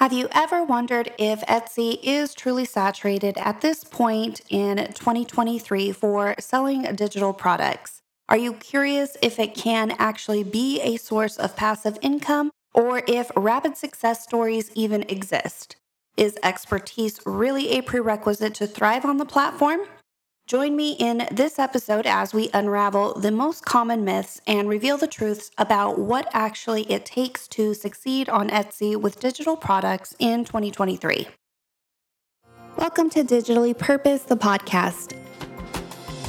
Have you ever wondered if Etsy is truly saturated at this point in 2023 for selling digital products? Are you curious if it can actually be a source of passive income or if rapid success stories even exist? Is expertise really a prerequisite to thrive on the platform? Join me in this episode as we unravel the most common myths and reveal the truths about what actually it takes to succeed on Etsy with digital products in 2023. Welcome to Digitally Purposed, the podcast.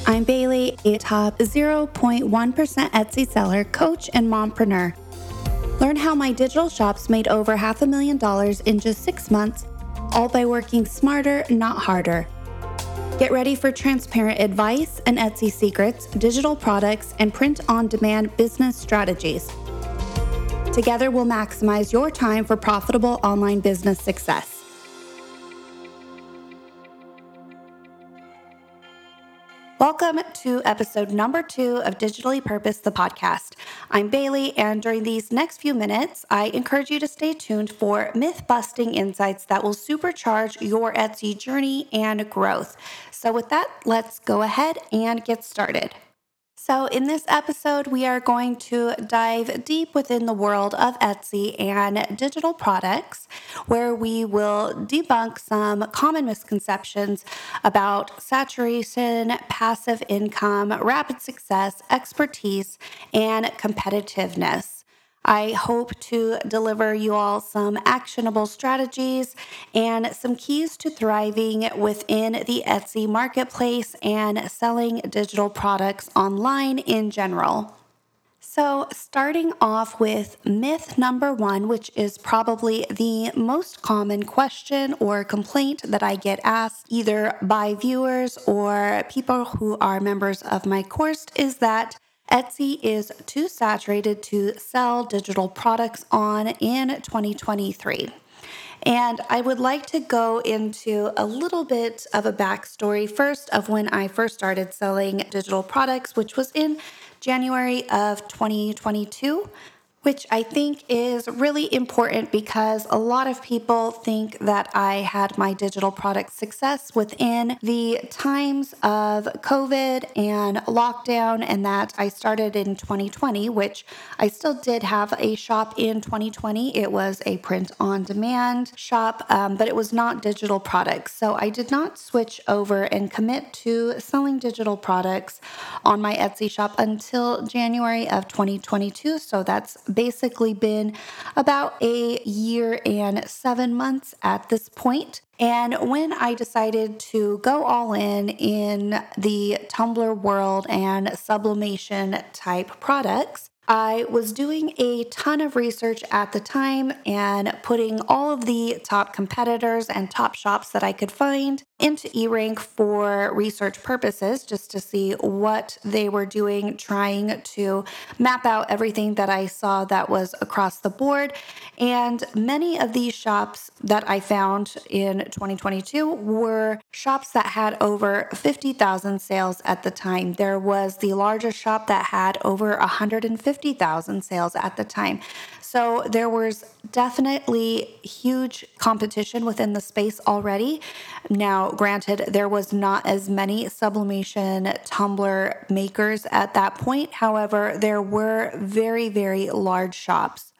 I'm Bailey, a top 0.1% Etsy seller, coach, and mompreneur. Learn how my digital shops made over half a million dollars in just six months, all by working smarter, not harder. Get ready for transparent advice and Etsy secrets, digital products, and print on demand business strategies. Together, we'll maximize your time for profitable online business success. Welcome to episode number two of Digitally Purposed, the podcast. I'm Bailey, and during these next few minutes, I encourage you to stay tuned for myth busting insights that will supercharge your Etsy journey and growth. So, with that, let's go ahead and get started. So, in this episode, we are going to dive deep within the world of Etsy and digital products, where we will debunk some common misconceptions about saturation, passive income, rapid success, expertise, and competitiveness. I hope to deliver you all some actionable strategies and some keys to thriving within the Etsy marketplace and selling digital products online in general. So, starting off with myth number one, which is probably the most common question or complaint that I get asked either by viewers or people who are members of my course, is that Etsy is too saturated to sell digital products on in 2023. And I would like to go into a little bit of a backstory first of when I first started selling digital products, which was in January of 2022 which I think is really important because a lot of people think that I had my digital product success within the times of COVID and lockdown, and that I started in 2020, which I still did have a shop in 2020. It was a print on demand shop, um, but it was not digital products. So I did not switch over and commit to selling digital products on my Etsy shop until January of 2022. So that's basically been about a year and seven months at this point. And when I decided to go all in in the tumbler world and sublimation type products, I was doing a ton of research at the time and putting all of the top competitors and top shops that I could find into eRank for research purposes, just to see what they were doing, trying to map out everything that I saw that was across the board. And many of these shops that I found in 2022 were shops that had over 50,000 sales at the time. There was the largest shop that had over 150,000 sales at the time. So there was definitely huge competition within the space already. Now, granted, there was not as many sublimation tumbler makers at that point. However, there were very, very large shops.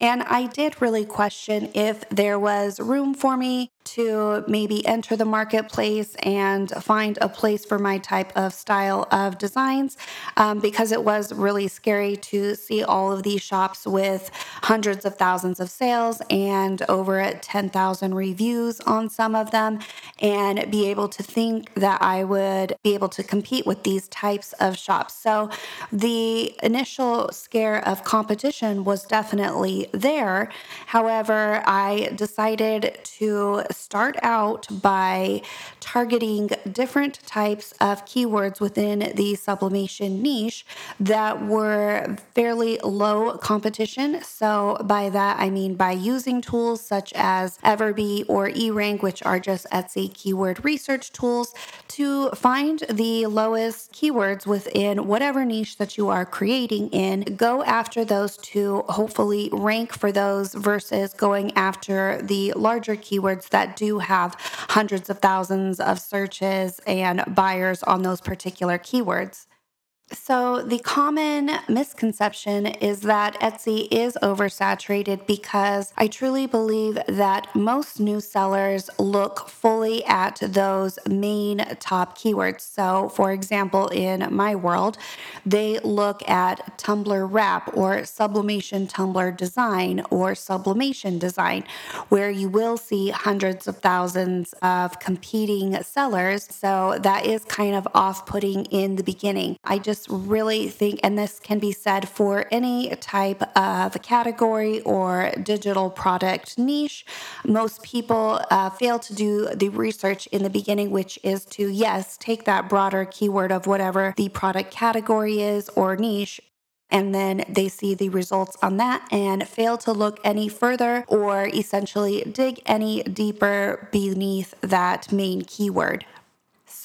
And I did really question if there was room for me to maybe enter the marketplace and find a place for my type of style of designs um, because it was really scary to see all of these shops with hundreds of thousands of sales and over 10,000 reviews on some of them and be able to think that I would be able to compete with these types of shops. So the initial scare of competition was definitely there. However, I decided to start out by targeting different types of keywords within the sublimation niche that were fairly low competition. So, by that, I mean by using tools such as Everbee or eRank, which are just Etsy keyword research tools, to find the lowest keywords within whatever niche that you are creating in. Go after those to hopefully rank for those versus going after the larger keywords that do have hundreds of thousands of searches and buyers on those particular keywords. So, the common misconception is that Etsy is oversaturated because I truly believe that most new sellers look fully at those main top keywords. So, for example, in my world, they look at tumbler wrap or sublimation tumbler design or sublimation design, where you will see hundreds of thousands of competing sellers. So, that is kind of off putting in the beginning. I just just really think, and this can be said for any type of category or digital product niche, most people uh, fail to do the research in the beginning, which is to, yes, take that broader keyword of whatever the product category is or niche and then they see the results on that and fail to look any further or essentially dig any deeper beneath that main keyword.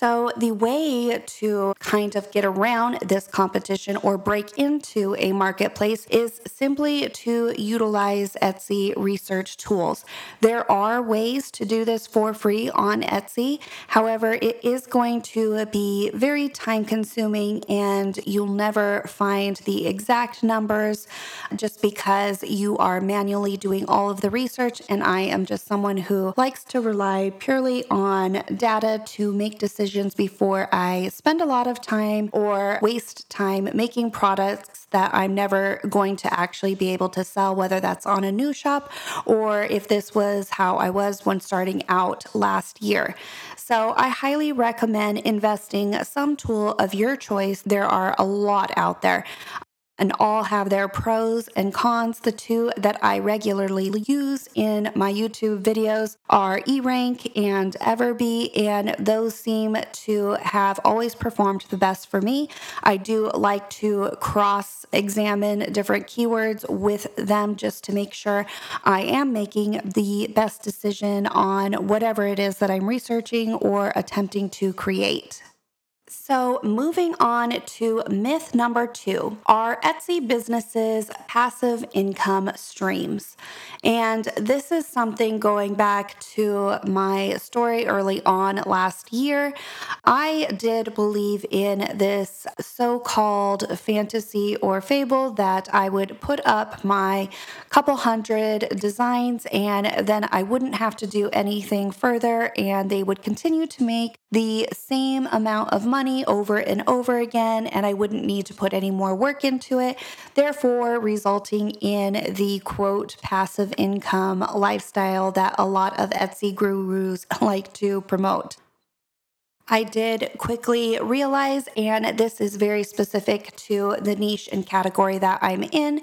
So, the way to kind of get around this competition or break into a marketplace is simply to utilize Etsy research tools. There are ways to do this for free on Etsy. However, it is going to be very time consuming and you'll never find the exact numbers just because you are manually doing all of the research. And I am just someone who likes to rely purely on data to make decisions decisions before I spend a lot of time or waste time making products that I'm never going to actually be able to sell, whether that's on a new shop or if this was how I was when starting out last year. So I highly recommend investing some tool of your choice. There are a lot out there and all have their pros and cons. The two that I regularly use in my YouTube videos are eRank and Everbee, and those seem to have always performed the best for me. I do like to cross examine different keywords with them just to make sure I am making the best decision on whatever it is that I'm researching or attempting to create. So, moving on to myth number two are Etsy businesses passive income streams. And this is something going back to my story early on last year. I did believe in this so called fantasy or fable that I would put up my couple hundred designs and then I wouldn't have to do anything further and they would continue to make the same amount of money over and over again, and I wouldn't need to put any more work into it, therefore, resulting in the quote passive income lifestyle that a lot of Etsy gurus like to promote. I did quickly realize, and this is very specific to the niche and category that I'm in,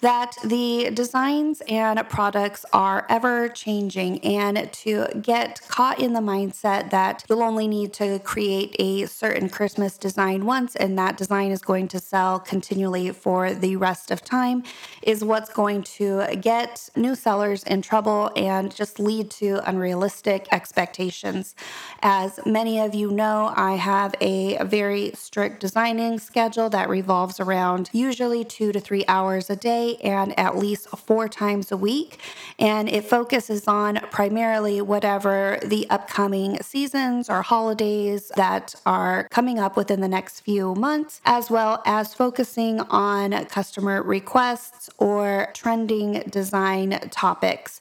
that the designs and products are ever changing and to get caught in the mindset that you'll only need to create a certain Christmas design once and that design is going to sell continually for the rest of time is what's going to get new sellers in trouble and just lead to unrealistic expectations. As many of you know, I have a very strict designing schedule that revolves around usually two to three hours a day and at least four times a week. And it focuses on primarily whatever the upcoming seasons or holidays that are coming up within the next few months, as well as focusing on customer requests or trending design topics.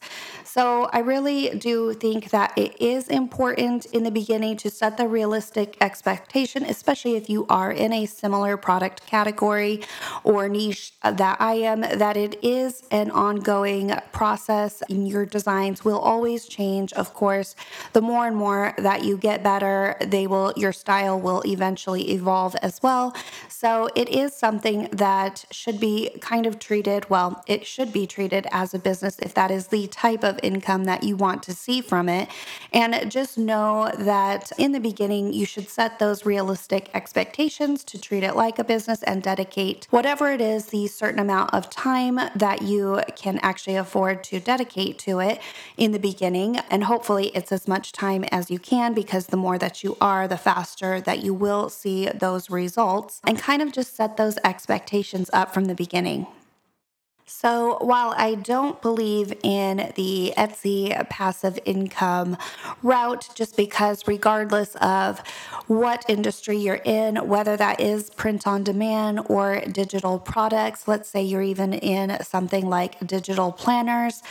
So I really do think that it is important in the beginning to set the realistic expectation, especially if you are in a similar product category or niche that I am, that it is an ongoing process. and Your designs will always change, of course. The more and more that you get better, they will your style will eventually evolve as well. So it is something that should be kind of treated, well, it should be treated as a business if that is the type of income that you want to see from it. And just know that in the beginning, you should set those realistic expectations to treat it like a business and dedicate whatever it is, the certain amount of time that you can actually afford to dedicate to it in the beginning. And hopefully, it's as much time as you can because the more that you are, the faster that you will see those results. And kind of just set those expectations up from the beginning. So, while I don't believe in the Etsy passive income route, just because, regardless of what industry you're in, whether that is print on demand or digital products, let's say you're even in something like digital planners,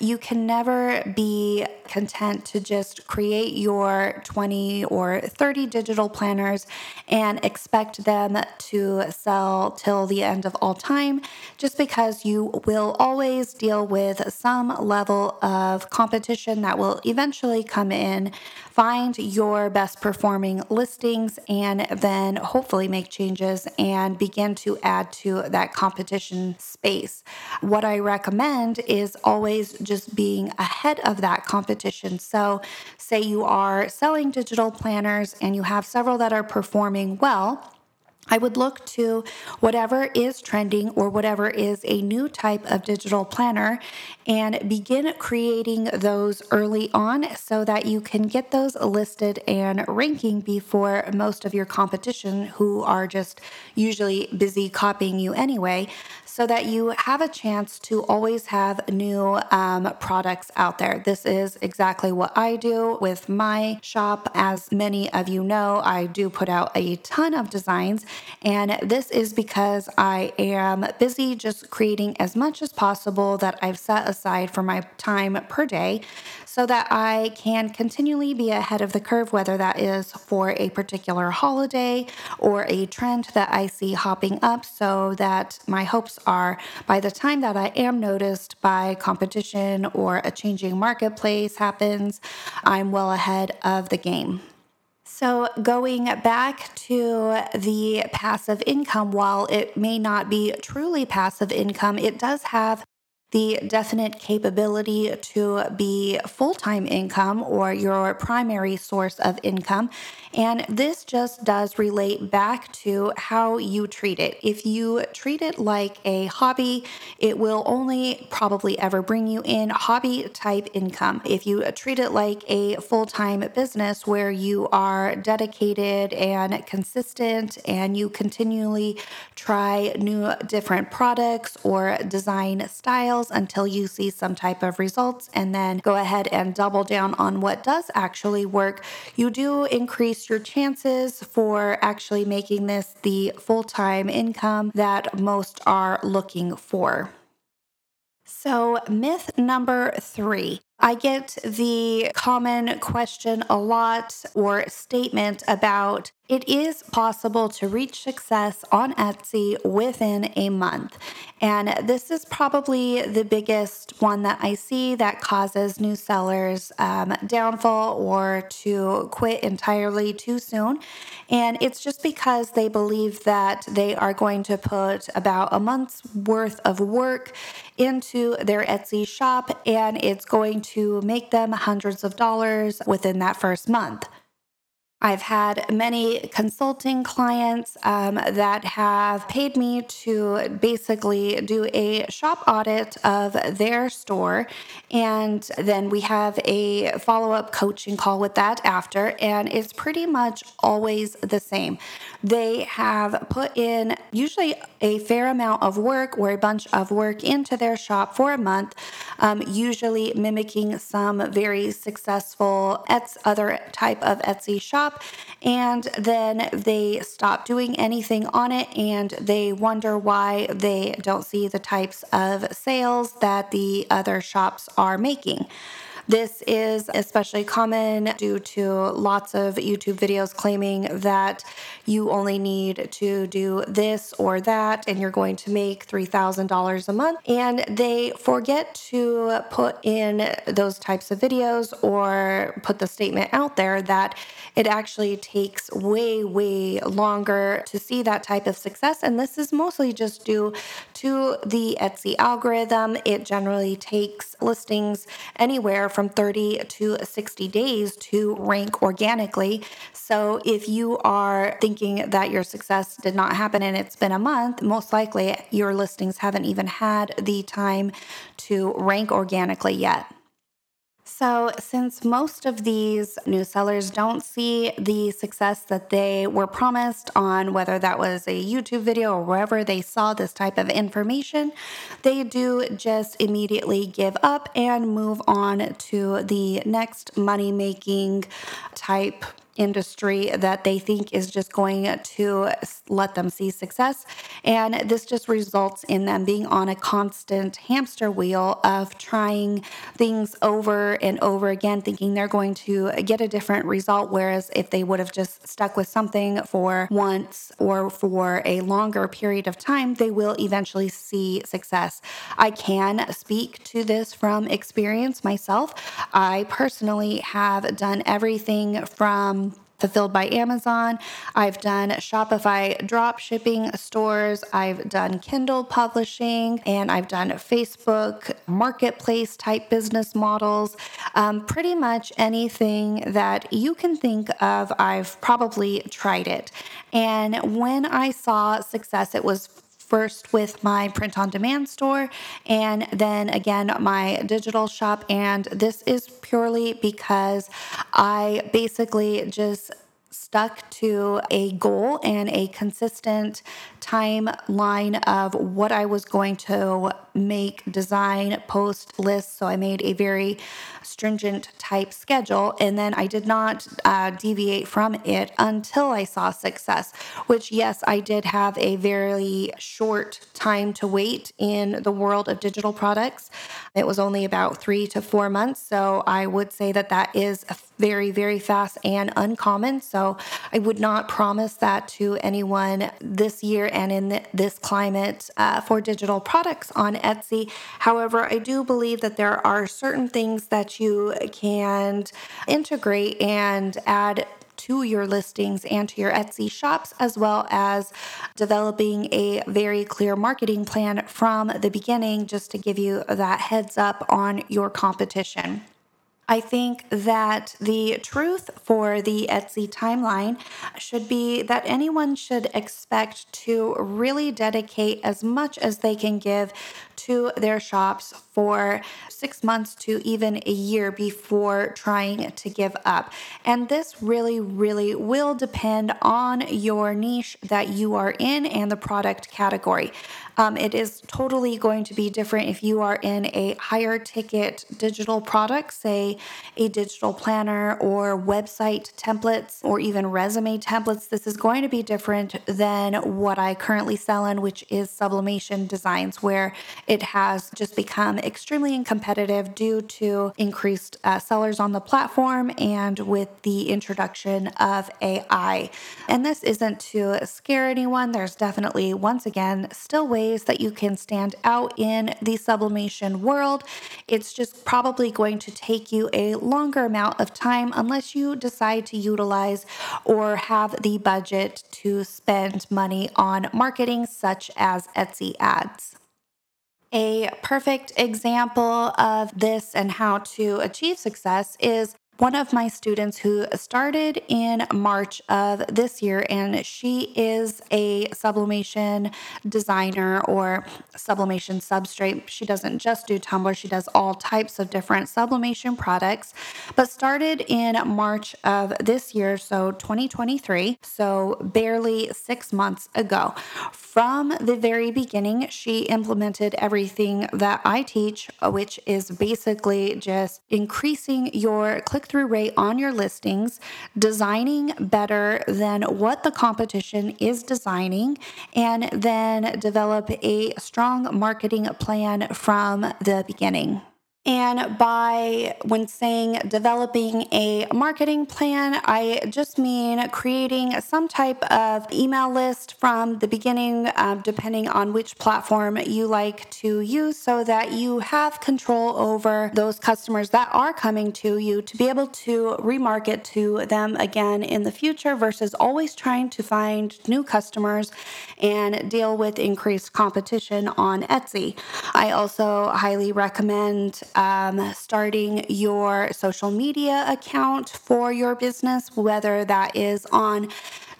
you can never be content to just create your 20 or 30 digital planners and expect them to sell till the end of all time just because you will always deal with some level of competition that will eventually come in. Find your best performing listings and then hopefully make changes and begin to add to that competition space. What I recommend is always just being ahead of that competition. So, say you are selling digital planners and you have several that are performing well I would look to whatever is trending or whatever is a new type of digital planner and begin creating those early on so that you can get those listed and ranking before most of your competition, who are just usually busy copying you anyway so that you have a chance to always have new um, products out there. This is exactly what I do with my shop. As many of you know, I do put out a ton of designs, and this is because I am busy just creating as much as possible that I've set aside for my time per day so that I can continually be ahead of the curve, whether that is for a particular holiday or a trend that I see hopping up, so that my hopes are by the time that I am noticed by competition or a changing marketplace happens, I'm well ahead of the game. So, going back to the passive income, while it may not be truly passive income, it does have the definite capability to be full time income or your primary source of income. And this just does relate back to how you treat it. If you treat it like a hobby, it will only probably ever bring you in hobby type income. If you treat it like a full time business where you are dedicated and consistent and you continually try new different products or design styles, sales until you see some type of results and then go ahead and double down on what does actually work, you do increase your chances for actually making this the full time income that most are looking for. So, myth number three I get the common question a lot or statement about it is possible to reach success on Etsy within a month. And this is probably the biggest one that I see that causes new sellers um, downfall or to quit entirely too soon. And it's just because they believe that they are going to put about a month's worth of work into their Etsy shop and it's going to make them hundreds of dollars within that first month. I've had many consulting clients um, that have paid me to basically do a shop audit of their store. And then we have a follow up coaching call with that after. And it's pretty much always the same. They have put in usually a fair amount of work or a bunch of work into their shop for a month, um, usually mimicking some very successful Etsy, other type of Etsy shop and then they stop doing anything on it and they wonder why they don't see the types of sales that the other shops are making. This is especially common due to lots of YouTube videos claiming that you only need to do this or that and you're going to make $3,000 a month. And they forget to put in those types of videos or put the statement out there that it actually takes way, way longer to see that type of success. And this is mostly just due to the Etsy algorithm. It generally takes listings anywhere from 30 to 60 days to rank organically. So if you are thinking that your success did not happen and it's been a month, most likely your listings haven't even had the time to rank organically yet. So, since most of these new sellers don't see the success that they were promised on whether that was a YouTube video or wherever they saw this type of information, they do just immediately give up and move on to the next money making type industry that they think is just going to let them see success. And this just results in them being on a constant hamster wheel of trying things over and over again, thinking they're going to get a different result. Whereas if they would have just stuck with something for once or for a longer period of time, they will eventually see success. I can speak to this from experience myself. I personally have done everything from fulfilled by Amazon. I've done Shopify drop shipping stores. I've done Kindle publishing, and I've done Facebook marketplace type business models. Um, pretty much anything that you can think of, I've probably tried it. And when I saw success, it was first with my print on demand store and then again my digital shop. And this is purely because I basically just stuck to a goal and a consistent timeline of what I was going to make, design, post, list. So I made a very stringent type schedule. And then I did not uh, deviate from it until I saw success, which, yes, I did have a very short time to wait in the world of digital products. It was only about three to four months. So I would say that that is very, very fast and uncommon. So I would not promise that to anyone this year and in this climate uh, for digital products on Etsy. However, I do believe that there are certain things that you can integrate and add to your listings and to your Etsy shops, as well as developing a very clear marketing plan from the beginning, just to give you that heads up on your competition. I think that the truth for the Etsy timeline should be that anyone should expect to really dedicate as much as they can give to their shops for six months to even a year before trying to give up. And this really, really will depend on your niche that you are in and the product category. Um, it is totally going to be different if you are in a higher ticket digital product, say a digital planner or website templates or even resume templates. This is going to be different than what I currently sell in, which is sublimation designs, where it has just become extremely competitive due to increased uh, sellers on the platform and with the introduction of AI. And this isn't to scare anyone. There's definitely, once again, still ways ways that you can stand out in the sublimation world. It's just probably going to take you a longer amount of time unless you decide to utilize or have the budget to spend money on marketing, such as Etsy ads. A perfect example of this and how to achieve success is one of my students who started in March of this year, and she is a sublimation designer or sublimation substrate. She doesn't just do tumbler, she does all types of different sublimation products, but started in March of this year, so 2023, so barely six months ago. From the very beginning, she implemented everything that I teach, which is basically just increasing your click through rate on your listings, designing better than what the competition is designing, and then develop a strong marketing plan from the beginning. And by when saying developing a marketing plan, I just mean creating some type of email list from the beginning, uh, depending on which platform you like to use, so that you have control over those customers that are coming to you to be able to remarket to them again in the future versus always trying to find new customers and deal with increased competition on Etsy. I also highly recommend um, starting your social media account for your business, whether that is on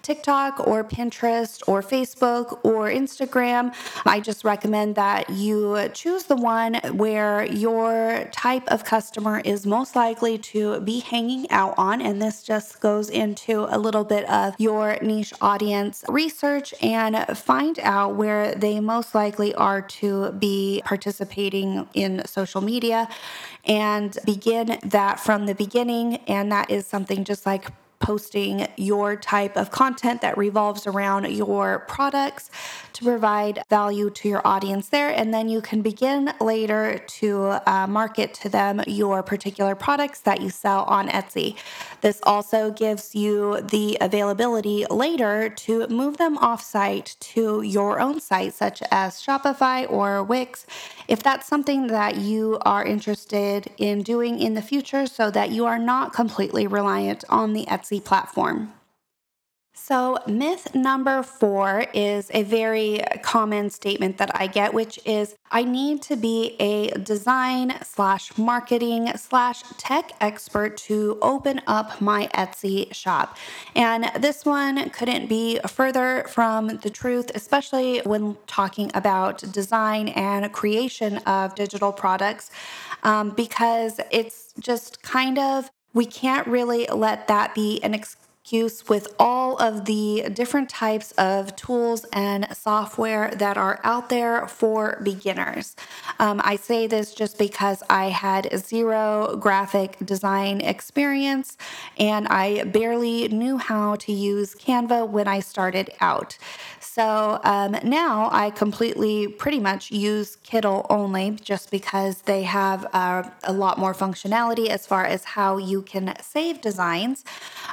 TikTok or Pinterest or Facebook or Instagram. I just recommend that you choose the one where your type of customer is most likely to be hanging out on. And this just goes into a little bit of your niche audience research and find out where they most likely are to be participating in social media and begin that from the beginning. And that is something just like posting your type of content that revolves around your products to provide value to your audience there. And then you can begin later to uh, market to them your particular products that you sell on Etsy. This also gives you the availability later to move them offsite to your own site, such as Shopify or Wix, if that's something that you are interested in doing in the future so that you are not completely reliant on the Etsy platform. So, myth number four is a very common statement that I get, which is I need to be a design slash marketing slash tech expert to open up my Etsy shop. And this one couldn't be further from the truth, especially when talking about design and creation of digital products, um, because it's just kind of we can't really let that be an excuse use with all of the different types of tools and software that are out there for beginners. Um, I say this just because I had zero graphic design experience and I barely knew how to use Canva when I started out. So um, now I completely pretty much use Kittl only just because they have uh, a lot more functionality as far as how you can save designs.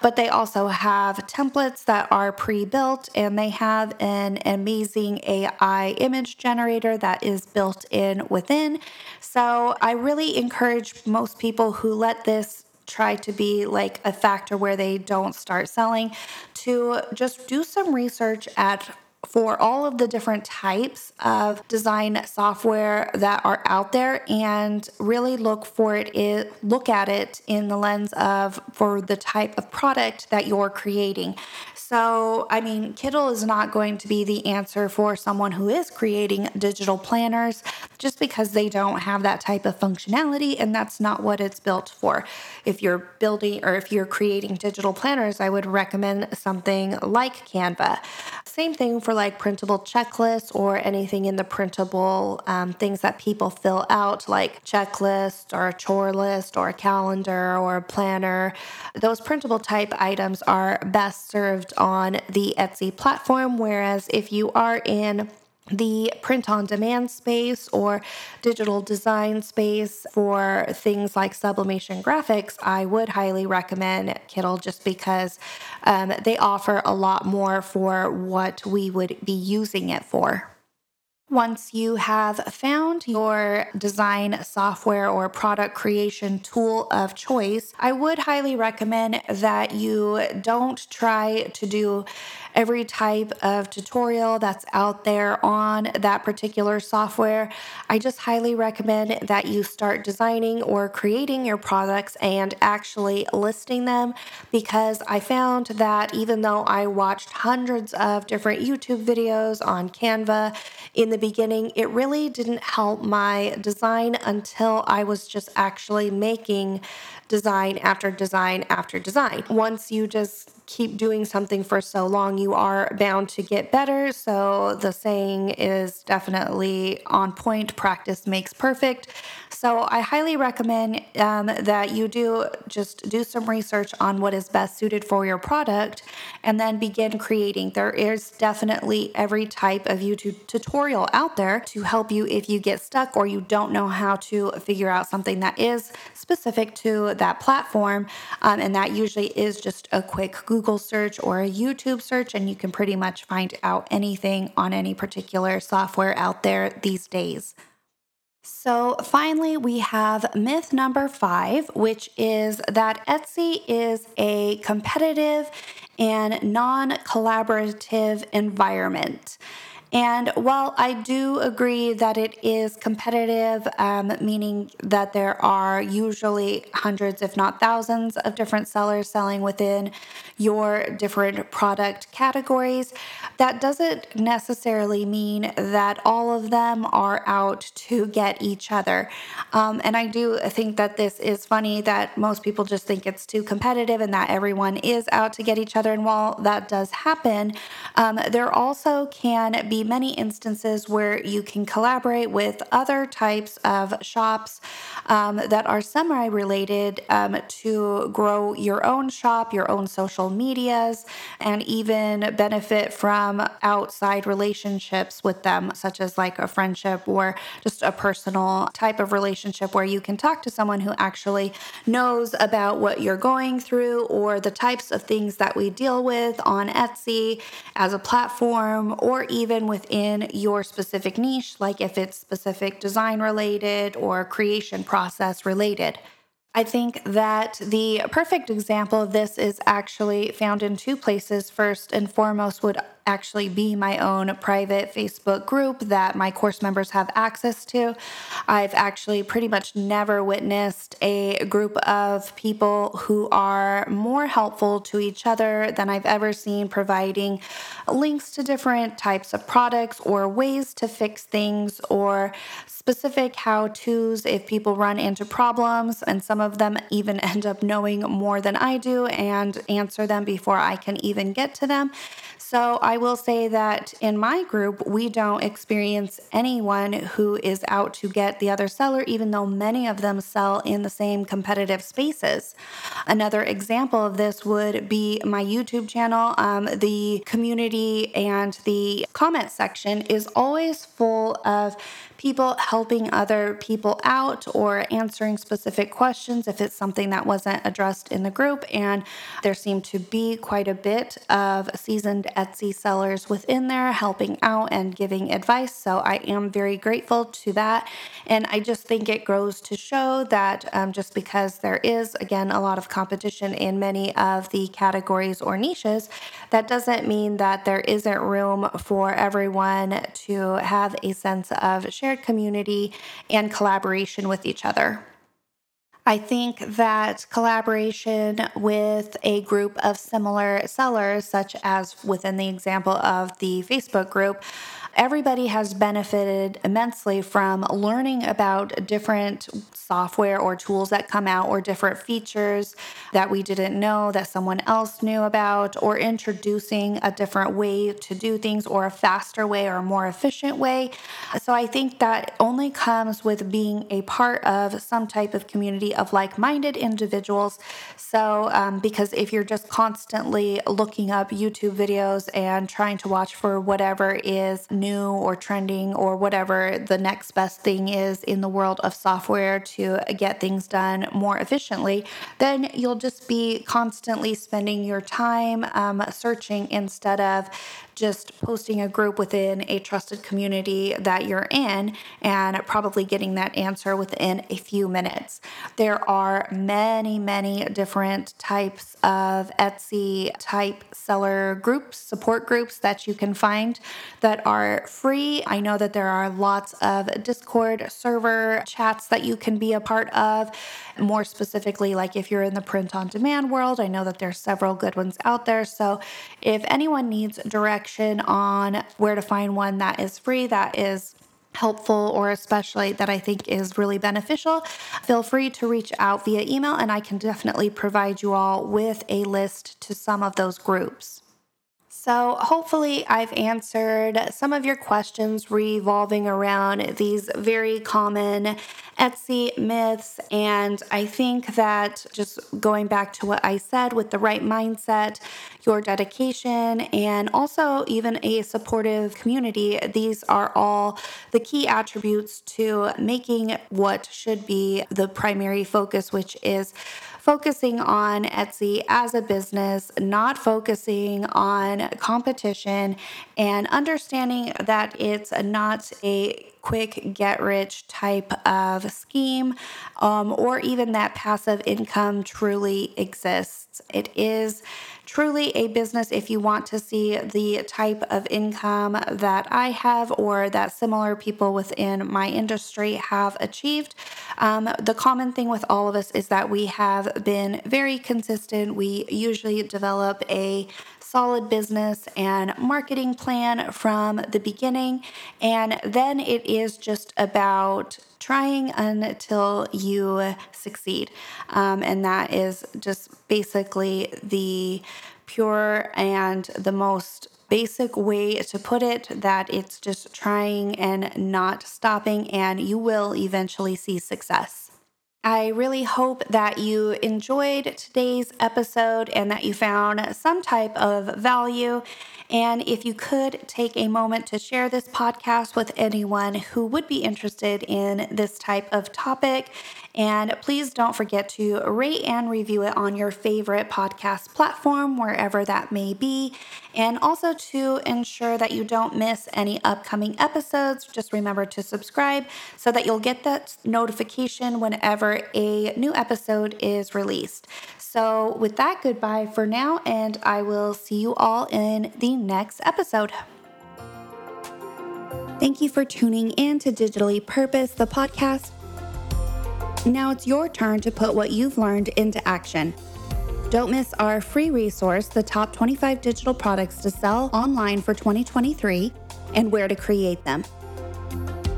But they also have templates that are pre built and they have an amazing AI image generator that is built in within. So I really encourage most people who let this try to be like a factor where they don't start selling to just do some research at for all of the different types of design software that are out there and really look for it look at it in the lens of for the type of product that you're creating so, I mean, Kittl is not going to be the answer for someone who is creating digital planners just because they don't have that type of functionality and that's not what it's built for. If you're building or if you're creating digital planners, I would recommend something like Canva. Same thing for like printable checklists or anything in the printable um, things that people fill out, like checklist or a chore list or a calendar or a planner. Those printable type items are best served on the Etsy platform. Whereas if you are in the print on demand space or digital design space for things like sublimation graphics, I would highly recommend Kittl just because um, they offer a lot more for what we would be using it for. Once you have found your design software or product creation tool of choice, I would highly recommend that you don't try to do every type of tutorial that's out there on that particular software. I just highly recommend that you start designing or creating your products and actually listing them because I found that even though I watched hundreds of different YouTube videos on Canva in the beginning, it really didn't help my design until I was just actually making design after design after design. Once you just keep doing something for so long, you are bound to get better. So the saying is definitely on point practice makes perfect. So I highly recommend um, that you do just do some research on what is best suited for your product and then begin creating. There is definitely every type of YouTube tutorial out there to help you if you get stuck or you don't know how to figure out something that is specific to that platform. Um, and that usually is just a quick Google search or a YouTube search, and you can pretty much find out anything on any particular software out there these days. So, finally, we have myth number five, which is that Etsy is a competitive and non collaborative environment. And while I do agree that it is competitive, um, meaning that there are usually hundreds, if not thousands, of different sellers selling within your different product categories, that doesn't necessarily mean that all of them are out to get each other. Um, and I do think that this is funny that most people just think it's too competitive and that everyone is out to get each other. And while that does happen, um, there also can be many instances where you can collaborate with other types of shops um, that are semi related um, to grow your own shop, your own social medias, and even benefit from outside relationships with them, such as like a friendship or just a personal type of relationship where you can talk to someone who actually knows about what you're going through or the types of things that we deal with on Etsy as a platform or even within your specific niche, like if it's specific design related or creation process related. I think that the perfect example of this is actually found in two places. First and foremost, would actually be my own private Facebook group that my course members have access to. I've actually pretty much never witnessed a group of people who are more helpful to each other than I've ever seen providing links to different types of products or ways to fix things or specific how to's if people run into problems. And some of them even end up knowing more than I do and answer them before I can even get to them. So I will say that in my group, we don't experience anyone who is out to get the other seller, even though many of them sell in the same competitive spaces. Another example of this would be my YouTube channel. Um, the community and the comment section is always full of people helping other people out or answering specific questions if it's something that wasn't addressed in the group. And there seemed to be quite a bit of seasoned Etsy sellers within there helping out and giving advice. So I am very grateful to that. And I just think it grows to show that um, just because there is, again, a lot of competition in many of the categories or niches, that doesn't mean that there isn't room for everyone to have a sense of shared shared community and collaboration with each other. I think that collaboration with a group of similar sellers, such as within the example of the Facebook group, everybody has benefited immensely from learning about different software or tools that come out or different features that we didn't know that someone else knew about or introducing a different way to do things or a faster way or a more efficient way. So I think that only comes with being a part of some type of community of like minded individuals. So, um, because if you're just constantly looking up YouTube videos and trying to watch for whatever is new or trending or whatever the next best thing is in the world of software to get things done more efficiently, then you'll just be constantly spending your time um, searching instead of just posting a group within a trusted community that you're in and probably getting that answer within a few minutes. There are many, many different types of Etsy type seller groups, support groups that you can find that are free. I know that there are lots of Discord server chats that you can be a part of. More specifically, like if you're in the print on demand world, I know that there's several good ones out there. So if anyone needs direct direction on where to find one that is free, that is helpful or especially that I think is really beneficial, feel free to reach out via email and I can definitely provide you all with a list to some of those groups. So, hopefully, I've answered some of your questions revolving around these very common Etsy myths. And I think that just going back to what I said with the right mindset, your dedication, and also even a supportive community, these are all the key attributes to making what should be the primary focus, which is focusing on Etsy as a business, not focusing on competition, and understanding that it's not a quick get rich type of scheme um, or even that passive income truly exists. It is truly a business if you want to see the type of income that I have or that similar people within my industry have achieved. Um, the common thing with all of us is that we have been very consistent. We usually develop a solid business and marketing plan from the beginning. And then it is just about trying until you succeed. Um, and that is just basically the pure and the most basic way to put it that it's just trying and not stopping, and you will eventually see success. I really hope that you enjoyed today's episode and that you found some type of value. And if you could take a moment to share this podcast with anyone who would be interested in this type of topic and please don't forget to rate and review it on your favorite podcast platform, wherever that may be. And also to ensure that you don't miss any upcoming episodes, just remember to subscribe so that you'll get that notification whenever a new episode is released. So, with that, goodbye for now, and I will see you all in the next episode. Thank you for tuning in to Digitally Purposed, the podcast. Now it's your turn to put what you've learned into action. Don't miss our free resource, The Top 25 Digital Products to Sell Online for 2023 and Where to Create Them.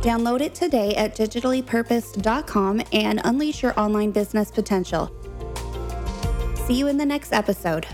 Download it today at digitallypurposed.com and unleash your online business potential. See you in the next episode.